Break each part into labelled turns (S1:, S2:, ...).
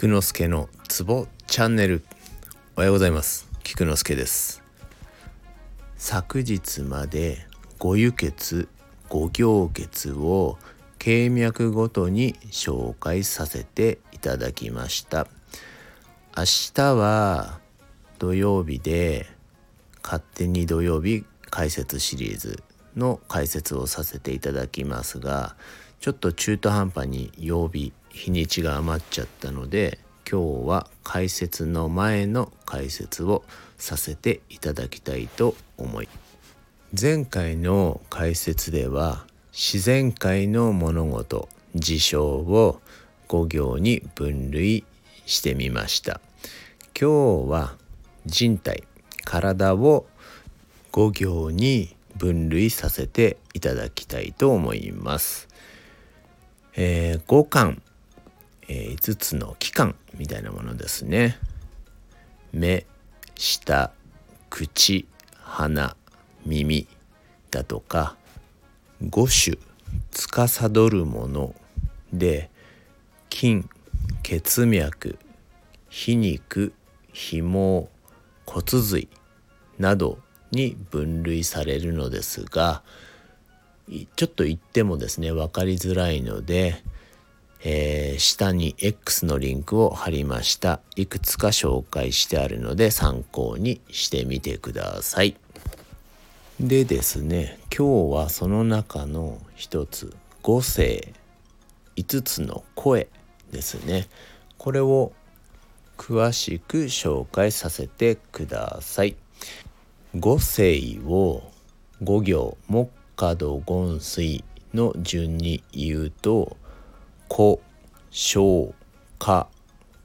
S1: 菊之助のツボチャンネルおはようございます。菊之助です。昨日まで五輸血五行血を経脈ごとに紹介させていただきました。明日は土曜日で勝手に土曜日解説シリーズの解説をさせていただきますがちょっと中途半端に曜日日にちが余っちゃったので今日は解説の前の解説をさせていただきたいと思い前回の解説では自然界の物事事象を5行に分類してみました今日は人体体を5行に分類させていただきたいと思います。えー、五感、5つの器官みたいなものですね。目、舌、口、鼻、耳だとか五種司るもので筋血脈皮肉皮毛骨髄などに分類されるのですがちょっと言ってもですね分かりづらいので、えー、下に X のリンクを貼りました。いくつか紹介してあるので参考にしてみてください。でですね今日はその中の一つ五声5つの声ですね。これを詳しく紹介させてください。五世を五行木角権水の順に言うと古小下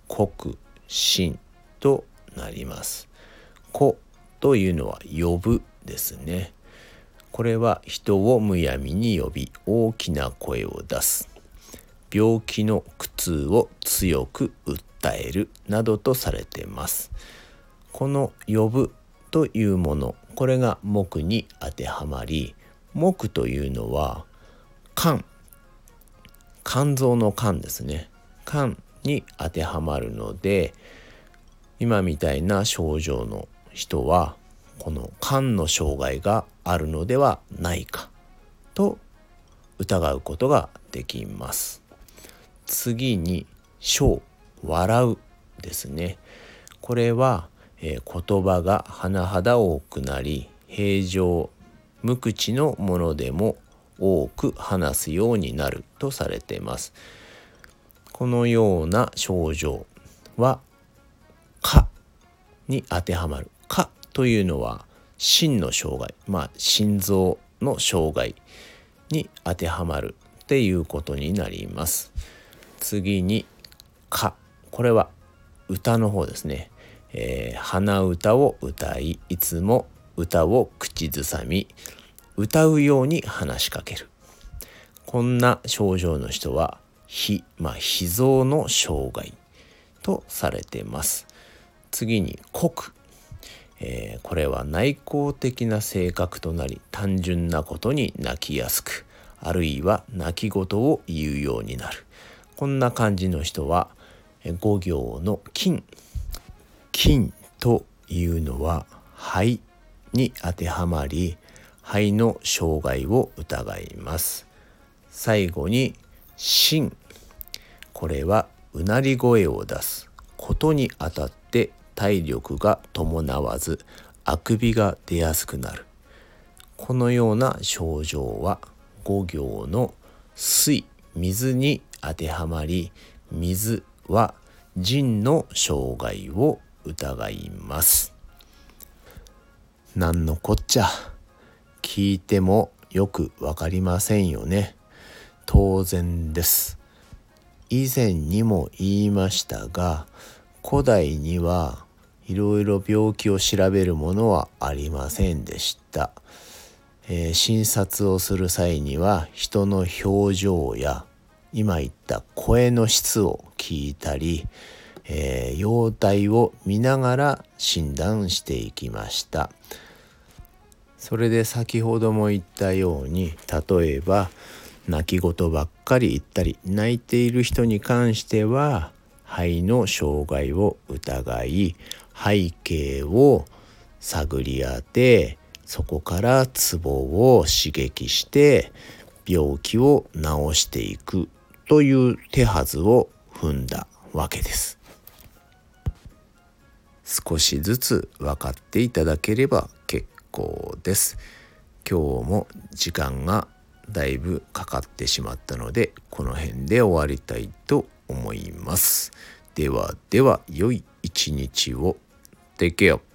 S1: 国神となります。古というのは呼ぶですね。これは人をむやみに呼び大きな声を出す。病気の苦痛を強く訴えるなどとされています。この呼ぶというものこれが木に当てはまり木というのは肝肝臓の肝ですね。肝に当てはまるので今みたいな症状の人はこの肝の障害があるのではないかと疑うことができます。次に小笑うですね。これはえー、言葉が甚だ多くなり平常無口のものでも多く話すようになるとされています。このような症状は「か」に当てはまる「か」というのは心の障害まあ心臓の障害に当てはまるっていうことになります。次に「か」これは歌の方ですね。えー、鼻歌を歌いいつも歌を口ずさみ歌うように話しかける。こんな症状の人は非まあ脾臓の障害とされてます。次に国、えー、これは内向的な性格となり単純なことに泣きやすくあるいは泣き言を言うようになる。こんな感じの人は五行の金。金というのは肺に当てはまり肺の障害を疑います。最後に心これはうなり声を出すことにあたって体力が伴わずあくびが出やすくなる。このような症状は五行の水水に当てはまり水は腎の障害を疑います。何のこっちゃ。聞いてもよくわかりませんよね。当然です。以前にも言いましたが古代にはいろいろ病気を調べるものはありませんでした、えー、診察をする際には人の表情や今言った声の質を聞いたりえー、容体を見ながら診断していきました。それで先ほども言ったように例えば泣き言ばっかり言ったり泣いている人に関しては肺の障害を疑い背景を探り当てそこからツボを刺激して病気を治していくという手はずを踏んだわけです。少しずつ分かっていただければ結行です。今日も時間がだいぶかかってしまったのでこの辺で終わりたいと思います。ではでは良い一日を。Take care.